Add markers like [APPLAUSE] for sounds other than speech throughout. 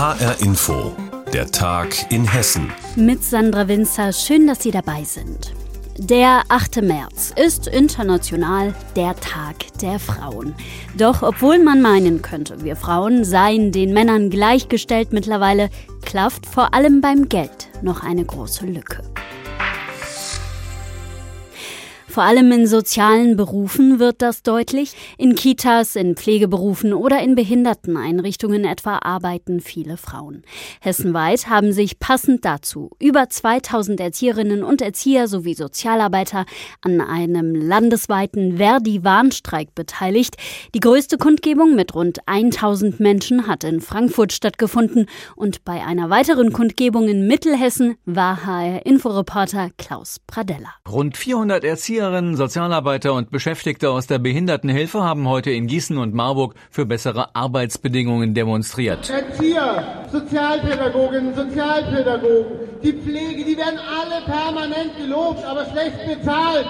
HR Info, der Tag in Hessen. Mit Sandra Winzer, schön, dass Sie dabei sind. Der 8. März ist international der Tag der Frauen. Doch obwohl man meinen könnte, wir Frauen seien den Männern gleichgestellt mittlerweile, klafft vor allem beim Geld noch eine große Lücke. Vor allem in sozialen Berufen wird das deutlich. In Kitas, in Pflegeberufen oder in Behinderteneinrichtungen etwa arbeiten viele Frauen. Hessenweit haben sich passend dazu über 2000 Erzieherinnen und Erzieher sowie Sozialarbeiter an einem landesweiten Verdi-Warnstreik beteiligt. Die größte Kundgebung mit rund 1000 Menschen hat in Frankfurt stattgefunden und bei einer weiteren Kundgebung in Mittelhessen war HR-Inforeporter Klaus Pradella. Rund 400 Erzieher Erzieherinnen, Sozialarbeiter und Beschäftigte aus der Behindertenhilfe haben heute in Gießen und Marburg für bessere Arbeitsbedingungen demonstriert. Erzieher, Sozialpädagoginnen, Sozialpädagogen, die Pflege, die werden alle permanent gelobt, aber schlecht bezahlt.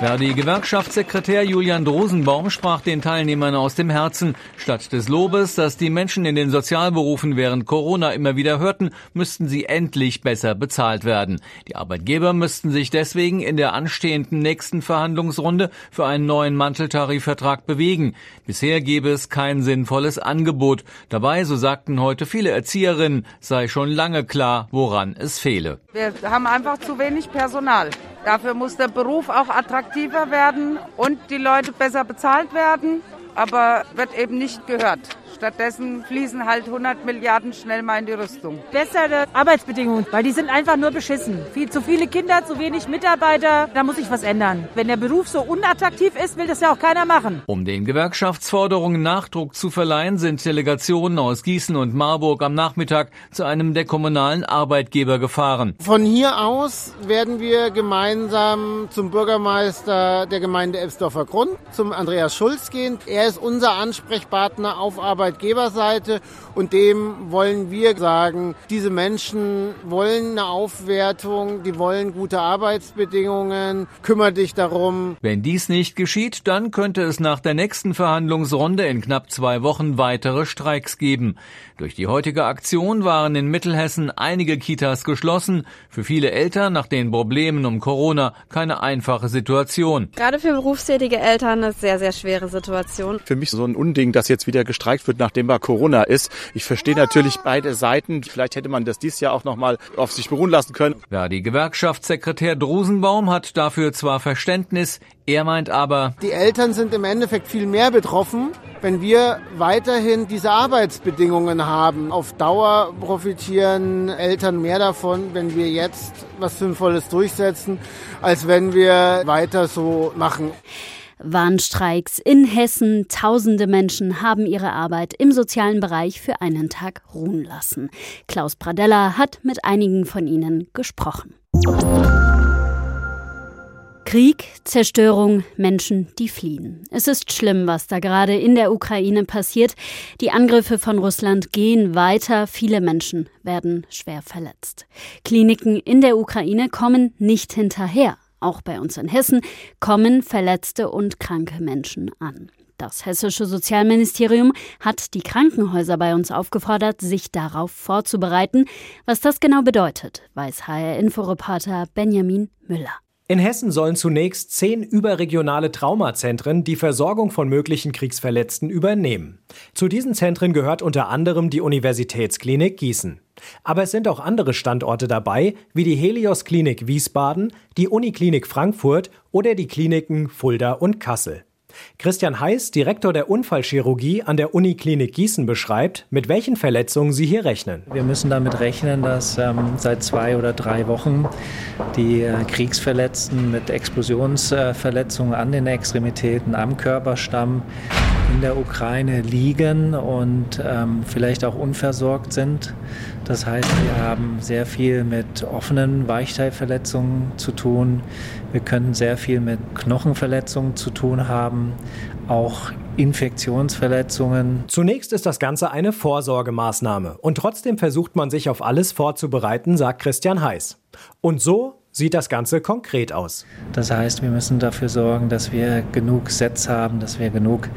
Verdi-Gewerkschaftssekretär Julian Drosenbaum sprach den Teilnehmern aus dem Herzen. Statt des Lobes, das die Menschen in den Sozialberufen während Corona immer wieder hörten, müssten sie endlich besser bezahlt werden. Die Arbeitgeber müssten sich deswegen in der anstehenden nächsten Verhandlungsrunde für einen neuen Manteltarifvertrag bewegen. Bisher gäbe es kein sinnvolles Angebot. Dabei, so sagten heute viele Erzieherinnen, sei schon lange klar, woran es fehle. Wir haben einfach zu wenig Personal. Dafür muss der Beruf auch attraktiver werden und die Leute besser bezahlt werden, aber wird eben nicht gehört. Stattdessen fließen halt 100 Milliarden schnell mal in die Rüstung. Bessere Arbeitsbedingungen, weil die sind einfach nur beschissen. Viel zu viele Kinder, zu wenig Mitarbeiter, da muss sich was ändern. Wenn der Beruf so unattraktiv ist, will das ja auch keiner machen. Um den Gewerkschaftsforderungen Nachdruck zu verleihen, sind Delegationen aus Gießen und Marburg am Nachmittag zu einem der kommunalen Arbeitgeber gefahren. Von hier aus werden wir gemeinsam zum Bürgermeister der Gemeinde Ebsdorfer Grund, zum Andreas Schulz gehen. Er ist unser Ansprechpartner auf Arbeit Arbeitgeberseite und dem wollen wir sagen, diese Menschen wollen eine Aufwertung, die wollen gute Arbeitsbedingungen, kümmere dich darum. Wenn dies nicht geschieht, dann könnte es nach der nächsten Verhandlungsrunde in knapp zwei Wochen weitere Streiks geben. Durch die heutige Aktion waren in Mittelhessen einige Kitas geschlossen. Für viele Eltern nach den Problemen um Corona keine einfache Situation. Gerade für berufstätige Eltern eine sehr, sehr schwere Situation. Für mich so ein Unding, dass jetzt wieder gestreikt wird, nachdem mal Corona ist. Ich verstehe natürlich beide Seiten. Vielleicht hätte man das dieses Jahr auch noch mal auf sich beruhen lassen können. Ja, die Gewerkschaftssekretär Drusenbaum hat dafür zwar Verständnis, er meint aber, die Eltern sind im Endeffekt viel mehr betroffen, wenn wir weiterhin diese Arbeitsbedingungen haben. Auf Dauer profitieren Eltern mehr davon, wenn wir jetzt was Sinnvolles durchsetzen, als wenn wir weiter so machen. Warnstreiks in Hessen. Tausende Menschen haben ihre Arbeit im sozialen Bereich für einen Tag ruhen lassen. Klaus Pradella hat mit einigen von ihnen gesprochen. Krieg, Zerstörung, Menschen, die fliehen. Es ist schlimm, was da gerade in der Ukraine passiert. Die Angriffe von Russland gehen weiter. Viele Menschen werden schwer verletzt. Kliniken in der Ukraine kommen nicht hinterher. Auch bei uns in Hessen kommen verletzte und kranke Menschen an. Das hessische Sozialministerium hat die Krankenhäuser bei uns aufgefordert, sich darauf vorzubereiten. Was das genau bedeutet, weiß HR-Inforeporter Benjamin Müller. In Hessen sollen zunächst zehn überregionale Traumazentren die Versorgung von möglichen Kriegsverletzten übernehmen. Zu diesen Zentren gehört unter anderem die Universitätsklinik Gießen. Aber es sind auch andere Standorte dabei, wie die Helios Klinik Wiesbaden, die Uniklinik Frankfurt oder die Kliniken Fulda und Kassel. Christian Heiß, Direktor der Unfallchirurgie an der Uniklinik Gießen, beschreibt, mit welchen Verletzungen sie hier rechnen. Wir müssen damit rechnen, dass ähm, seit zwei oder drei Wochen die äh, Kriegsverletzten mit Explosionsverletzungen an den Extremitäten, am Körperstamm in der Ukraine liegen und ähm, vielleicht auch unversorgt sind. Das heißt, wir haben sehr viel mit offenen Weichteilverletzungen zu tun. Wir können sehr viel mit Knochenverletzungen zu tun haben, auch Infektionsverletzungen. Zunächst ist das Ganze eine Vorsorgemaßnahme und trotzdem versucht man sich auf alles vorzubereiten, sagt Christian Heiß. Und so sieht das Ganze konkret aus. Das heißt, wir müssen dafür sorgen, dass wir genug Sets haben, dass wir genug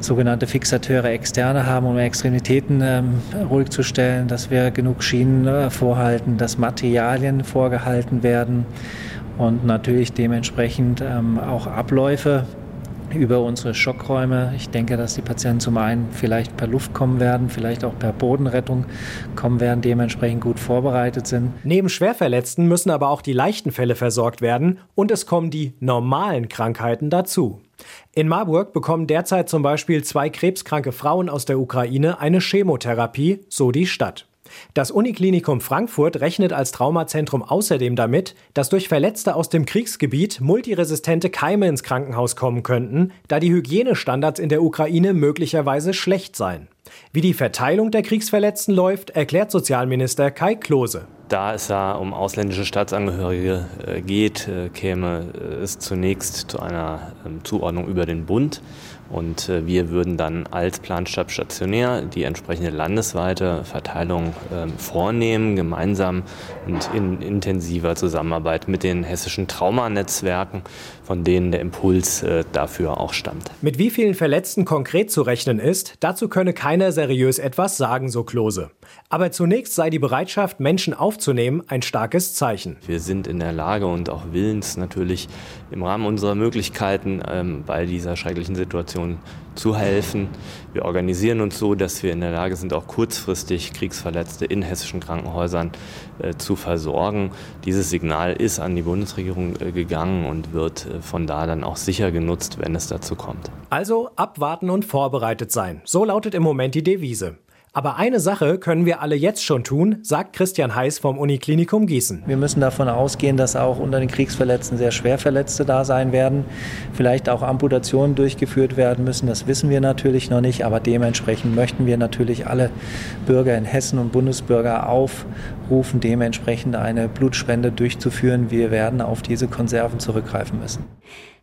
sogenannte Fixateure externe haben, um Extremitäten ähm, ruhig zu stellen, dass wir genug Schienen äh, vorhalten, dass Materialien vorgehalten werden und natürlich dementsprechend ähm, auch Abläufe über unsere Schockräume. Ich denke, dass die Patienten zum einen vielleicht per Luft kommen werden, vielleicht auch per Bodenrettung kommen werden, dementsprechend gut vorbereitet sind. Neben Schwerverletzten müssen aber auch die leichten Fälle versorgt werden und es kommen die normalen Krankheiten dazu. In Marburg bekommen derzeit zum Beispiel zwei krebskranke Frauen aus der Ukraine eine Chemotherapie, so die Stadt. Das Uniklinikum Frankfurt rechnet als Traumazentrum außerdem damit, dass durch Verletzte aus dem Kriegsgebiet multiresistente Keime ins Krankenhaus kommen könnten, da die Hygienestandards in der Ukraine möglicherweise schlecht seien. Wie die Verteilung der Kriegsverletzten läuft, erklärt Sozialminister Kai Klose. Da es ja um ausländische Staatsangehörige äh, geht, äh, käme äh, es zunächst zu einer ähm, Zuordnung über den Bund. Und äh, wir würden dann als Planstab stationär die entsprechende landesweite Verteilung ähm, vornehmen, gemeinsam und in intensiver Zusammenarbeit mit den hessischen Traumanetzwerken, von denen der Impuls äh, dafür auch stammt. Mit wie vielen Verletzten konkret zu rechnen ist, dazu könne keiner seriös etwas sagen, so Klose. Aber zunächst sei die Bereitschaft, Menschen aufzunehmen, ein starkes Zeichen. Wir sind in der Lage und auch willens natürlich im Rahmen unserer Möglichkeiten ähm, bei dieser schrecklichen Situation zu helfen. Wir organisieren uns so, dass wir in der Lage sind, auch kurzfristig Kriegsverletzte in hessischen Krankenhäusern äh, zu versorgen. Dieses Signal ist an die Bundesregierung äh, gegangen und wird äh, von da dann auch sicher genutzt, wenn es dazu kommt. Also abwarten und vorbereitet sein. So lautet im Moment die Devise. Aber eine Sache können wir alle jetzt schon tun, sagt Christian Heiß vom Uniklinikum Gießen. Wir müssen davon ausgehen, dass auch unter den Kriegsverletzten sehr schwer Verletzte da sein werden. Vielleicht auch Amputationen durchgeführt werden müssen. Das wissen wir natürlich noch nicht. Aber dementsprechend möchten wir natürlich alle Bürger in Hessen und Bundesbürger aufrufen, dementsprechend eine Blutspende durchzuführen. Wir werden auf diese Konserven zurückgreifen müssen.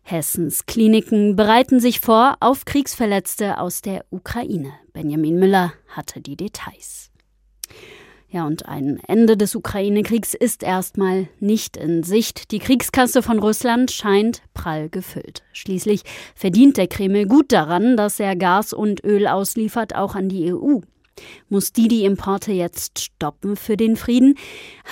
Hessens Kliniken bereiten sich vor auf Kriegsverletzte aus der Ukraine. Benjamin Müller hatte die Details. Ja, und ein Ende des Ukraine-Kriegs ist erstmal nicht in Sicht. Die Kriegskasse von Russland scheint prall gefüllt. Schließlich verdient der Kreml gut daran, dass er Gas und Öl ausliefert, auch an die EU. Muss die die Importe jetzt stoppen für den Frieden?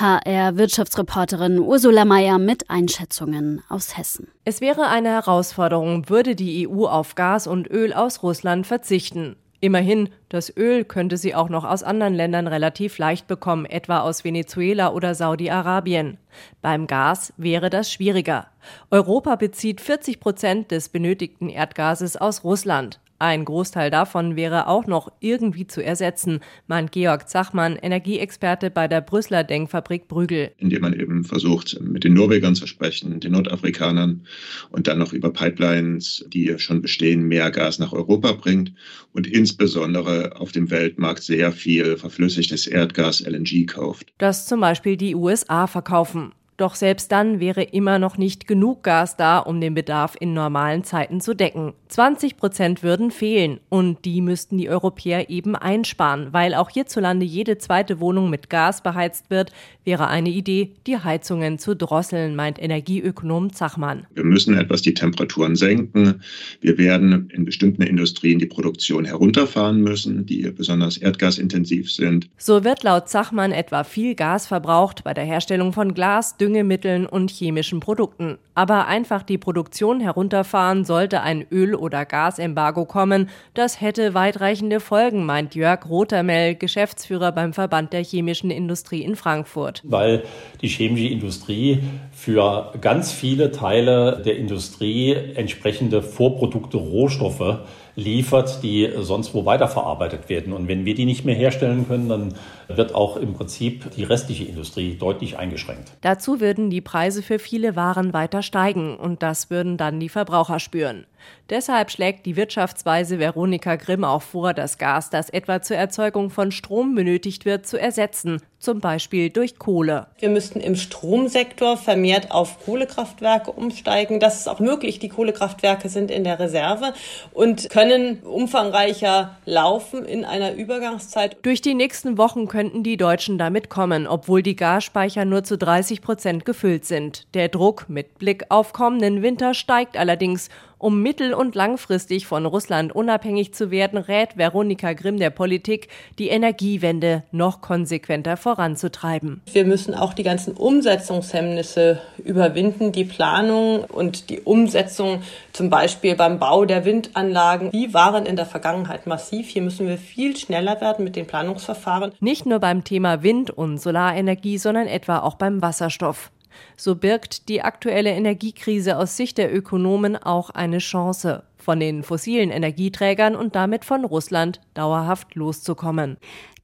HR-Wirtschaftsreporterin Ursula Mayer mit Einschätzungen aus Hessen. Es wäre eine Herausforderung, würde die EU auf Gas und Öl aus Russland verzichten. Immerhin, das Öl könnte sie auch noch aus anderen Ländern relativ leicht bekommen, etwa aus Venezuela oder Saudi-Arabien. Beim Gas wäre das schwieriger. Europa bezieht 40 Prozent des benötigten Erdgases aus Russland. Ein Großteil davon wäre auch noch irgendwie zu ersetzen, meint Georg Zachmann, Energieexperte bei der Brüsseler Denkfabrik Brügel. Indem man eben versucht, mit den Norwegern zu sprechen, den Nordafrikanern und dann noch über Pipelines, die schon bestehen, mehr Gas nach Europa bringt und insbesondere auf dem Weltmarkt sehr viel verflüssigtes Erdgas LNG kauft. Das zum Beispiel die USA verkaufen. Doch selbst dann wäre immer noch nicht genug Gas da, um den Bedarf in normalen Zeiten zu decken. 20 Prozent würden fehlen und die müssten die Europäer eben einsparen, weil auch hierzulande jede zweite Wohnung mit Gas beheizt wird, wäre eine Idee, die Heizungen zu drosseln, meint Energieökonom Zachmann. Wir müssen etwas die Temperaturen senken. Wir werden in bestimmten Industrien die Produktion herunterfahren müssen, die besonders erdgasintensiv sind. So wird laut Zachmann etwa viel Gas verbraucht bei der Herstellung von Glas, Düngemitteln und chemischen Produkten. Aber einfach die Produktion herunterfahren, sollte ein Öl- oder Gasembargo kommen, das hätte weitreichende Folgen, meint Jörg Rotermell, Geschäftsführer beim Verband der chemischen Industrie in Frankfurt. Weil die chemische Industrie für ganz viele Teile der Industrie entsprechende Vorprodukte, Rohstoffe liefert, die sonst wo weiterverarbeitet werden. Und wenn wir die nicht mehr herstellen können, dann wird auch im Prinzip die restliche Industrie deutlich eingeschränkt. Dazu würden die Preise für viele Waren weiter steigen und das würden dann die Verbraucher spüren. Deshalb schlägt die Wirtschaftsweise Veronika Grimm auch vor, das Gas, das etwa zur Erzeugung von Strom benötigt wird, zu ersetzen, zum Beispiel durch Kohle. Wir müssten im Stromsektor vermehrt auf Kohlekraftwerke umsteigen. Das ist auch möglich. Die Kohlekraftwerke sind in der Reserve und können umfangreicher laufen in einer Übergangszeit. Durch die nächsten Wochen könnten die Deutschen damit kommen, obwohl die Gasspeicher nur zu 30 Prozent gefüllt sind. Der Druck mit Blick auf kommenden Winter steigt allerdings um mittel- und langfristig von Russland unabhängig zu werden, rät Veronika Grimm der Politik, die Energiewende noch konsequenter voranzutreiben. Wir müssen auch die ganzen Umsetzungshemmnisse überwinden, die Planung und die Umsetzung zum Beispiel beim Bau der Windanlagen. Die waren in der Vergangenheit massiv. Hier müssen wir viel schneller werden mit den Planungsverfahren. Nicht nur beim Thema Wind- und Solarenergie, sondern etwa auch beim Wasserstoff. So birgt die aktuelle Energiekrise aus Sicht der Ökonomen auch eine Chance, von den fossilen Energieträgern und damit von Russland dauerhaft loszukommen.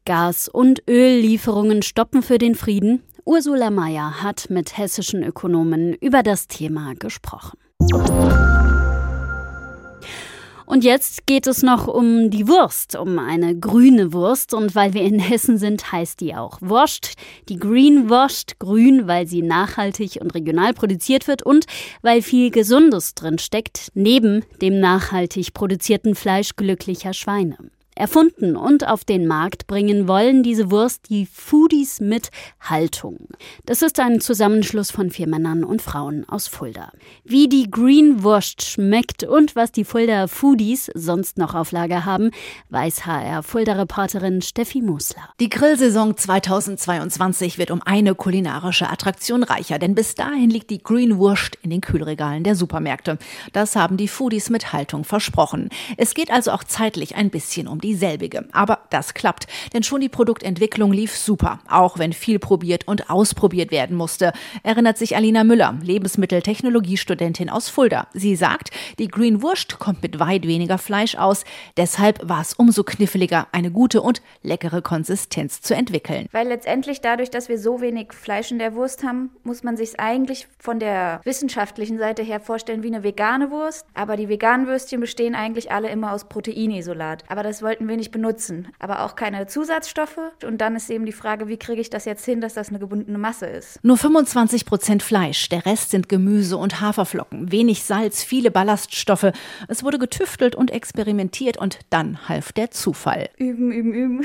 Gas- und Öllieferungen stoppen für den Frieden. Ursula Mayer hat mit hessischen Ökonomen über das Thema gesprochen. Und jetzt geht es noch um die Wurst, um eine grüne Wurst. Und weil wir in Hessen sind, heißt die auch Wurst. Die Green Wurst, grün, weil sie nachhaltig und regional produziert wird und weil viel Gesundes drin steckt, neben dem nachhaltig produzierten Fleisch glücklicher Schweine. Erfunden und auf den Markt bringen wollen diese Wurst die Foodies mit Haltung. Das ist ein Zusammenschluss von vier Männern und Frauen aus Fulda. Wie die Green Wurst schmeckt und was die Fulda Foodies sonst noch auf Lager haben, weiß HR Fulda-Reporterin Steffi Musler. Die Grillsaison 2022 wird um eine kulinarische Attraktion reicher, denn bis dahin liegt die Green Wurst in den Kühlregalen der Supermärkte. Das haben die Foodies mit Haltung versprochen. Es geht also auch zeitlich ein bisschen um dieselbige. Aber das klappt, denn schon die Produktentwicklung lief super, auch wenn viel probiert und ausprobiert werden musste, erinnert sich Alina Müller, Lebensmitteltechnologiestudentin aus Fulda. Sie sagt, die Green Wurst kommt mit weit weniger Fleisch aus, deshalb war es umso kniffliger, eine gute und leckere Konsistenz zu entwickeln. Weil letztendlich dadurch, dass wir so wenig Fleisch in der Wurst haben, muss man sich eigentlich von der wissenschaftlichen Seite her vorstellen wie eine vegane Wurst. Aber die veganen Würstchen bestehen eigentlich alle immer aus Proteinisolat. Aber das wollten wir nicht benutzen. Aber auch keine Zusatzstoffe. Und dann ist eben die Frage, wie kriege ich das jetzt hin, dass das eine gebundene Masse ist. Nur 25 Prozent Fleisch, der Rest sind Gemüse und Haferflocken, wenig Salz, viele Ballaststoffe. Es wurde getüftelt und experimentiert und dann half der Zufall. Üben, üben, üben.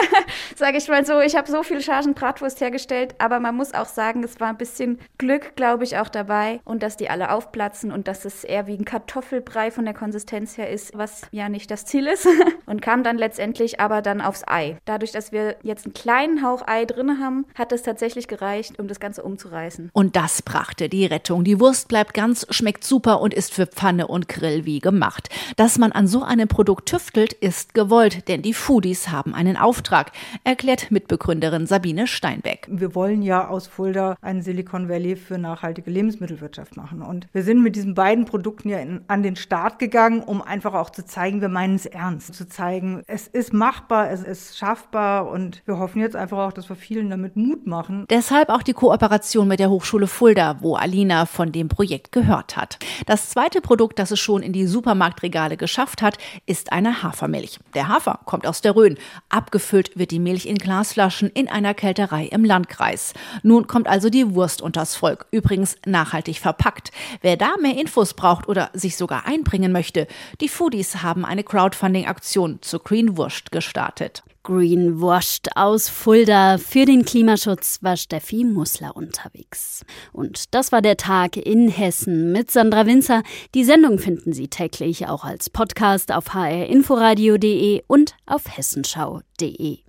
[LAUGHS] Sage ich mal so, ich habe so viel Chargen Bratwurst hergestellt, aber man muss auch sagen, es war ein bisschen Glück, glaube ich, auch dabei und dass die alle aufplatzen und dass es eher wie ein Kartoffelbrei von der Konsistenz her ist, was ja nicht das Ziel ist. [LAUGHS] und kam dann letztendlich aber dann aufs Ei. Dadurch, dass wir jetzt einen kleinen Hauch Ei drin haben, hat es tatsächlich gereicht, um das Ganze umzureißen. Und das brachte die Rettung. Die Wurst bleibt ganz, schmeckt super und ist für Pfanne und Grill wie gemacht. Dass man an so einem Produkt tüftelt, ist gewollt, denn die Foodies haben einen Auftrag, erklärt Mitbegründerin Sabine Steinbeck. Wir wollen ja aus Fulda ein Silicon Valley für nachhaltige Lebensmittelwirtschaft machen. Und wir sind mit diesen beiden Produkten ja in, an den Start gegangen, um einfach auch zu zeigen, wir meinen es ernst. Zu zeigen, zeigen, es ist machbar, es ist schaffbar und wir hoffen jetzt einfach auch, dass wir vielen damit Mut machen. Deshalb auch die Kooperation mit der Hochschule Fulda, wo Alina von dem Projekt gehört hat. Das zweite Produkt, das es schon in die Supermarktregale geschafft hat, ist eine Hafermilch. Der Hafer kommt aus der Rhön. Abgefüllt wird die Milch in Glasflaschen in einer Kälterei im Landkreis. Nun kommt also die Wurst unters Volk. Übrigens nachhaltig verpackt. Wer da mehr Infos braucht oder sich sogar einbringen möchte, die Foodies haben eine Crowdfunding-Aktion zur Green Wurst gestartet. Green Wurst aus Fulda. Für den Klimaschutz war Steffi Mussler unterwegs. Und das war der Tag in Hessen mit Sandra Winzer. Die Sendung finden Sie täglich auch als Podcast auf hrinforadio.de und auf hessenschau.de.